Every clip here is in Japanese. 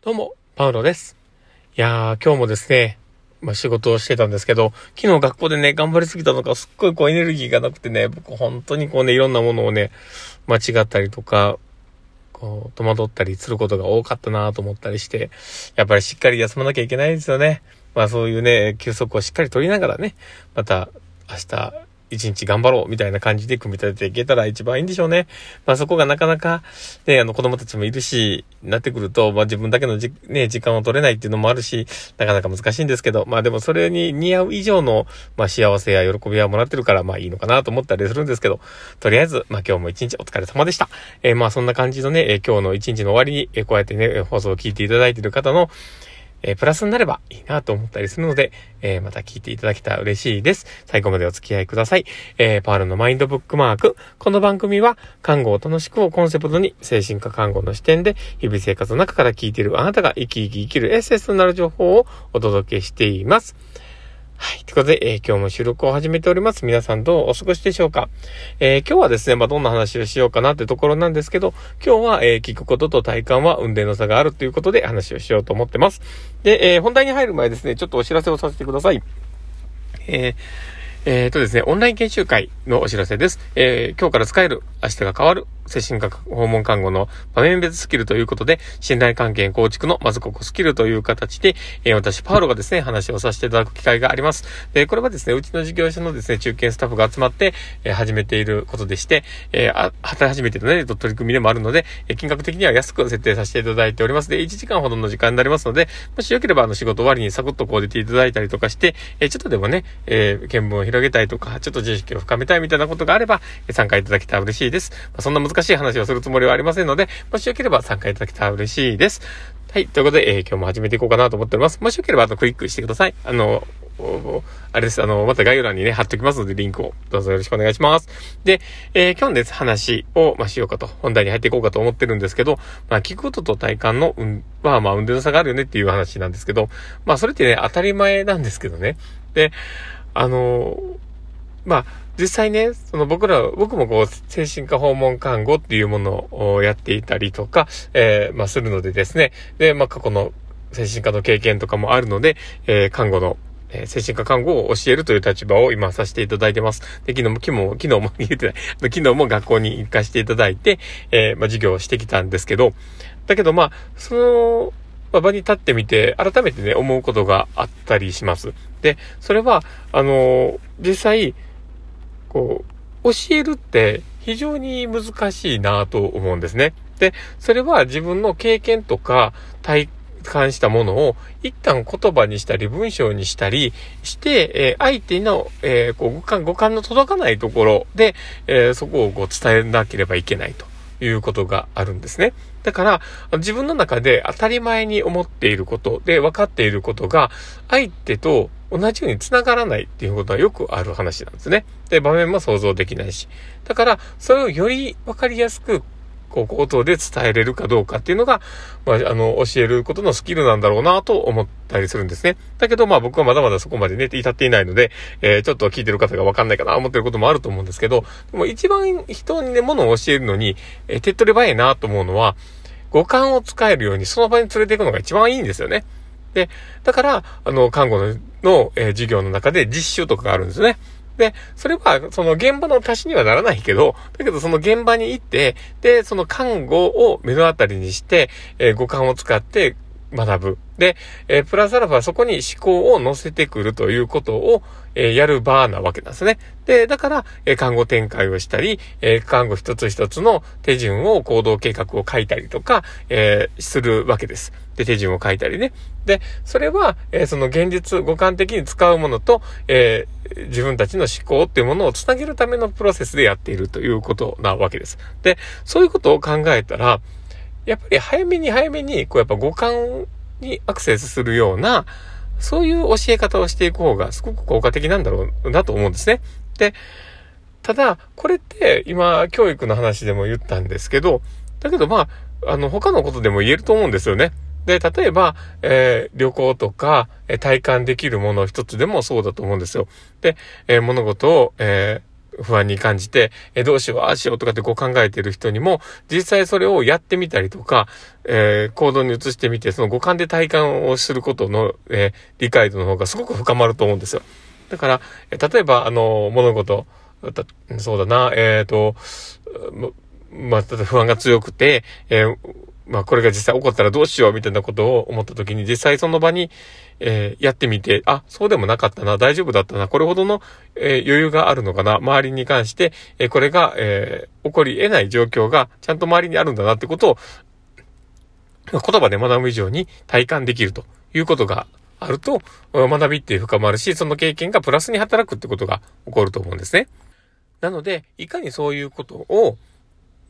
どうも、パウロです。いやー、今日もですね、まあ、仕事をしてたんですけど、昨日学校でね、頑張りすぎたのか、すっごいこうエネルギーがなくてね、僕本当にこうね、いろんなものをね、間違ったりとか、こう、戸惑ったりすることが多かったなと思ったりして、やっぱりしっかり休まなきゃいけないですよね。まあそういうね、休息をしっかり取りながらね、また明日一日頑張ろうみたいな感じで組み立てていけたら一番いいんでしょうね。まあそこがなかなか、ね、あの子供たちもいるし、なってくると、まあ自分だけのじ、ね、時間を取れないっていうのもあるし、なかなか難しいんですけど、まあでもそれに似合う以上の、まあ幸せや喜びはもらってるから、まあいいのかなと思ったりするんですけど、とりあえず、まあ今日も一日お疲れ様でした。えー、まあそんな感じのね、えー、今日の一日の終わりに、えー、こうやってね、放送を聞いていただいている方の、えー、プラスになればいいなと思ったりするので、えー、また聞いていただけたら嬉しいです。最後までお付き合いください。えー、パールのマインドブックマーク。この番組は、看護を楽しくをコンセプトに、精神科看護の視点で、日々生活の中から聞いているあなたが生き生き生きるエッセンスとなる情報をお届けしています。はい。ということで、えー、今日も収録を始めております。皆さんどうお過ごしでしょうか？えー、今日はですね、まあ、どんな話をしようかなってところなんですけど、今日は、えー、聞くことと体感は運転の差があるということで話をしようと思ってます。で、え本題に入る前ですね、ちょっとお知らせをさせてください。ええっ、とですね、オンライン研修会のお知らせです。え今日から使える、明日が変わる、精神科訪問看護の場面別スキルということで、信頼関係構築のまずここスキルという形で、えー、私、パウロがですね、話をさせていただく機会があります。で、これはですね、うちの事業所のですね、中堅スタッフが集まって、えー、始めていることでして、えー、あ、働き始めてるね、取り組みでもあるので、えー、金額的には安く設定させていただいております。で、1時間ほどの時間になりますので、もしよければ、あの、仕事終わりにサクッとこう出ていただいたりとかして、え、ちょっとでもね、え、見聞を広げたいとか、ちょっと知識を深めたいみたいなことがあれば、え、参加いただけたら嬉しいです。まあ、そんな難しい話をするつもりはありませんので、もしよければ参加いただけたら嬉しいです。はい。ということで、えー、今日も始めていこうかなと思っております。もしよければ、あとクリックしてください。あの、あれです。あの、また概要欄にね、貼っておきますので、リンクをどうぞよろしくお願いします。で、えー、今日のです、話を、まあ、しようかと、本題に入っていこうかと思ってるんですけど、まあ、聞くことと体感の、うん、は、まあ、運転の差があるよねっていう話なんですけど、まあ、それってね、当たり前なんですけどね。で、あのまあ、実際ね、その僕ら、僕もこう、精神科訪問看護っていうものをやっていたりとか、えー、まあ、するのでですね、で、まあ、過去の精神科の経験とかもあるので、えー、看護のえー、精神科看護を教えるという立場を今させていただいてます。で、昨日も、昨日も、昨日も言ってない。昨日も学校に行かせていただいて、えー、まあ、授業をしてきたんですけど、だけどまあ、その、場に立ってみて、改めてね、思うことがあったりします。で、それは、あのー、実際、こう、教えるって非常に難しいなと思うんですね。で、それは自分の経験とか体感したものを一旦言葉にしたり文章にしたりして、えー、相手の、えー、こう五感、五感の届かないところで、えー、そこをこう伝えなければいけないということがあるんですね。だから、自分の中で当たり前に思っていることで分かっていることが、相手と同じように繋がらないっていうことはよくある話なんですね。で、場面も想像できないし。だから、それをより分かりやすく、こう、口頭で伝えれるかどうかっていうのが、まあ、あの、教えることのスキルなんだろうなと思ったりするんですね。だけど、まあ僕はまだまだそこまでね、至っていないので、えー、ちょっと聞いてる方がわかんないかな思ってることもあると思うんですけど、でも一番人にね、ものを教えるのに、えー、手っ取り早いなと思うのは、五感を使えるようにその場に連れて行くのが一番いいんですよね。で、だから、あの、看護の、のえー、授業の中で実習とかがあるんですね。で、それは、その現場の足しにはならないけど、だけどその現場に行って、で、その看護を目の当たりにして、えー、五感を使って学ぶ。で、えー、プラスアルファそこに思考を乗せてくるということを、えー、やる場なわけなんですね。で、だから、えー、看護展開をしたり、え看護一つ一つの手順を、行動計画を書いたりとか、えするわけです。で、手順を書いたりね。で、それは、えその現実、五感的に使うものと、え自分たちの思考っていうものをつなげるためのプロセスでやっているということなわけです。で、そういうことを考えたら、やっぱり早めに早めに、こうやっぱ五感にアクセスするような、そういう教え方をしていく方がすごく効果的なんだろうなと思うんですね。で、ただ、これって今、教育の話でも言ったんですけど、だけどまあ、あの、他のことでも言えると思うんですよね。で、例えば、えー、旅行とか、えー、体感できるもの一つでもそうだと思うんですよ。で、えー、物事を、え不安に感じて、えどうしよう、ああしようとかってこう考えてる人にも、実際それをやってみたりとか、えー、行動に移してみて、その五感で体感をすることの、えー、理解度の方がすごく深まると思うんですよ。だから、例えば、あの、物事、そうだな、えっ、ー、と、まあ、不安が強くて、えー、まあ、これが実際起こったらどうしようみたいなことを思った時に、実際その場に、えー、やってみて、あ、そうでもなかったな、大丈夫だったな、これほどの、えー、余裕があるのかな、周りに関して、えー、これが、え起こり得ない状況がちゃんと周りにあるんだなってことを、言葉で学ぶ以上に体感できるということがあると、学びって深まるし、その経験がプラスに働くってことが起こると思うんですね。なので、いかにそういうことを、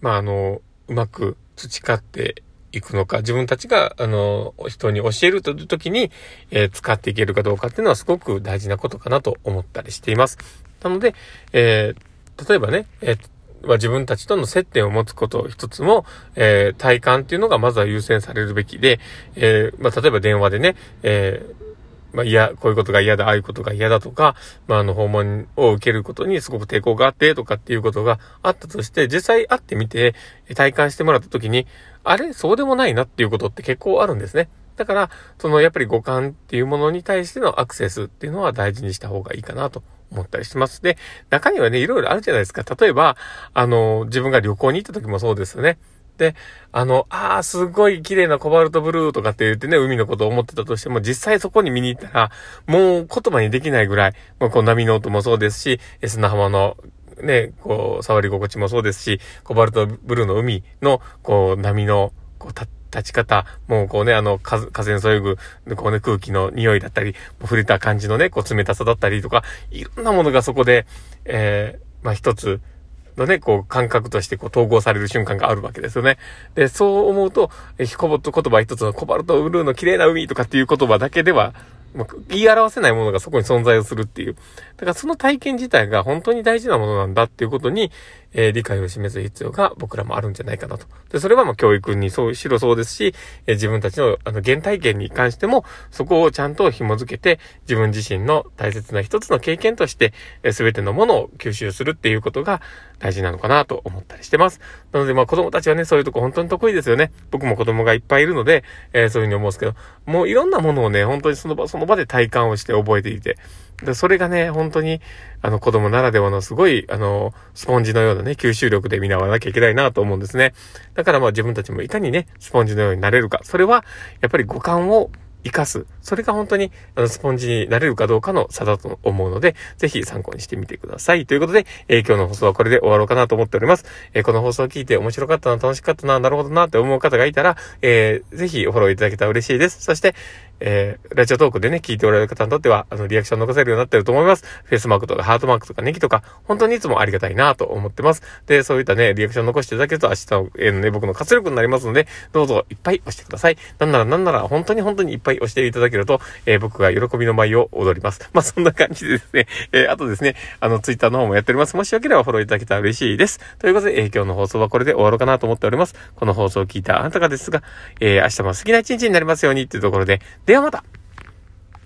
まあ、あの、うまく培っていくのか、自分たちが、あの、人に教えるという時に、えー、使っていけるかどうかっていうのはすごく大事なことかなと思ったりしています。なので、えー、例えばね、えーは自分たちとの接点を持つこと一つも、えー、体感っていうのがまずは優先されるべきで、えー、まあ、例えば電話でね、えーまあ、いや、こういうことが嫌だ、ああいうことが嫌だとか、まあ、あの、訪問を受けることにすごく抵抗があって、とかっていうことがあったとして、実際会ってみて、体感してもらった時に、あれそうでもないなっていうことって結構あるんですね。だから、その、やっぱり五感っていうものに対してのアクセスっていうのは大事にした方がいいかなと思ったりします。で、中にはね、いろいろあるじゃないですか。例えば、あの、自分が旅行に行った時もそうですよね。で、あの、ああ、すごい綺麗なコバルトブルーとかって言ってね、海のことを思ってたとしても、実際そこに見に行ったら、もう言葉にできないぐらい、まあ、こう波の音もそうですし、砂浜のね、こう、触り心地もそうですし、コバルトブルーの海の、こう、波の、こう、立ち方、もうこうね、あの、風にそよぐ、こうね、空気の匂いだったり、触れた感じのね、こう、冷たさだったりとか、いろんなものがそこで、えー、まあ、一つ、のね、こう、感覚としてこう統合される瞬間があるわけですよね。で、そう思うと、ヒコボット言葉一つのコバルトブルーの綺麗な海とかっていう言葉だけでは、言い表せないものがそこに存在をするっていう。だからその体験自体が本当に大事なものなんだっていうことに、えー、理解を示す必要が僕らもあるんじゃないかなと。で、それはまあ教育にそう、しろそうですし、えー、自分たちのあの原体験に関しても、そこをちゃんと紐づけて、自分自身の大切な一つの経験として、えー、全てのものを吸収するっていうことが大事なのかなと思ったりしてます。なのでまあ子供たちはね、そういうとこ本当に得意ですよね。僕も子供がいっぱいいるので、えー、そういうふうに思うんですけど、もういろんなものをね、本当にその場、その場で体感をして覚えていて、でそれがね、本当に、あの、子供ならではのすごい、あの、スポンジのようなね、吸収力で見直わなきゃいけないなと思うんですね。だからまあ自分たちもいかにね、スポンジのようになれるか。それは、やっぱり五感を活かす。それが本当に、あの、スポンジになれるかどうかの差だと思うので、ぜひ参考にしてみてください。ということで、えー、今日の放送はこれで終わろうかなと思っております。えー、この放送を聞いて面白かったな、楽しかったな、なるほどなって思う方がいたら、えー、ぜひフォローいただけたら嬉しいです。そして、えー、ラジオトークでね、聞いておられる方にとっては、あの、リアクション残せるようになってると思います。フェイスマークとかハートマークとかネギとか、本当にいつもありがたいなと思ってます。で、そういったね、リアクション残していただけると明日の、えー、ね、僕の活力になりますので、どうぞいっぱい押してください。なんならなんなら、本当に本当にいっぱい押していただけると、えー、僕が喜びの舞を踊ります。まあ、そんな感じでですね、えー、あとですね、あの、ツイッターの方もやっております。もしよければフォローいただけたら嬉しいです。ということで、えー、今日の放送はこれで終わろうかなと思っております。この放送を聞いたあなたがですが、えー、明日も好きな一日になりますようにっていうところで、ではまた